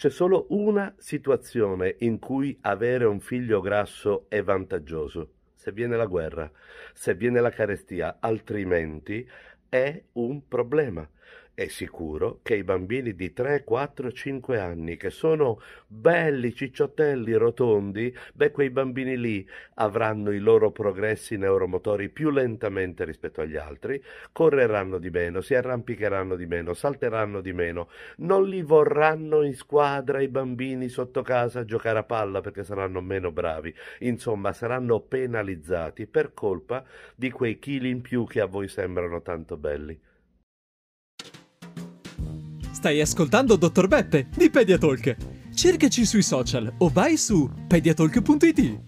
C'è solo una situazione in cui avere un figlio grasso è vantaggioso, se viene la guerra, se viene la carestia, altrimenti è un problema. È sicuro che i bambini di 3, 4, 5 anni, che sono belli, cicciottelli, rotondi, beh, quei bambini lì avranno i loro progressi neuromotori più lentamente rispetto agli altri, correranno di meno, si arrampicheranno di meno, salteranno di meno, non li vorranno in squadra i bambini sotto casa a giocare a palla perché saranno meno bravi, insomma saranno penalizzati per colpa di quei chili in più che a voi sembrano tanto belli. Stai ascoltando Dottor Beppe di Pediatalk. Cercaci sui social o vai su pediatalk.it.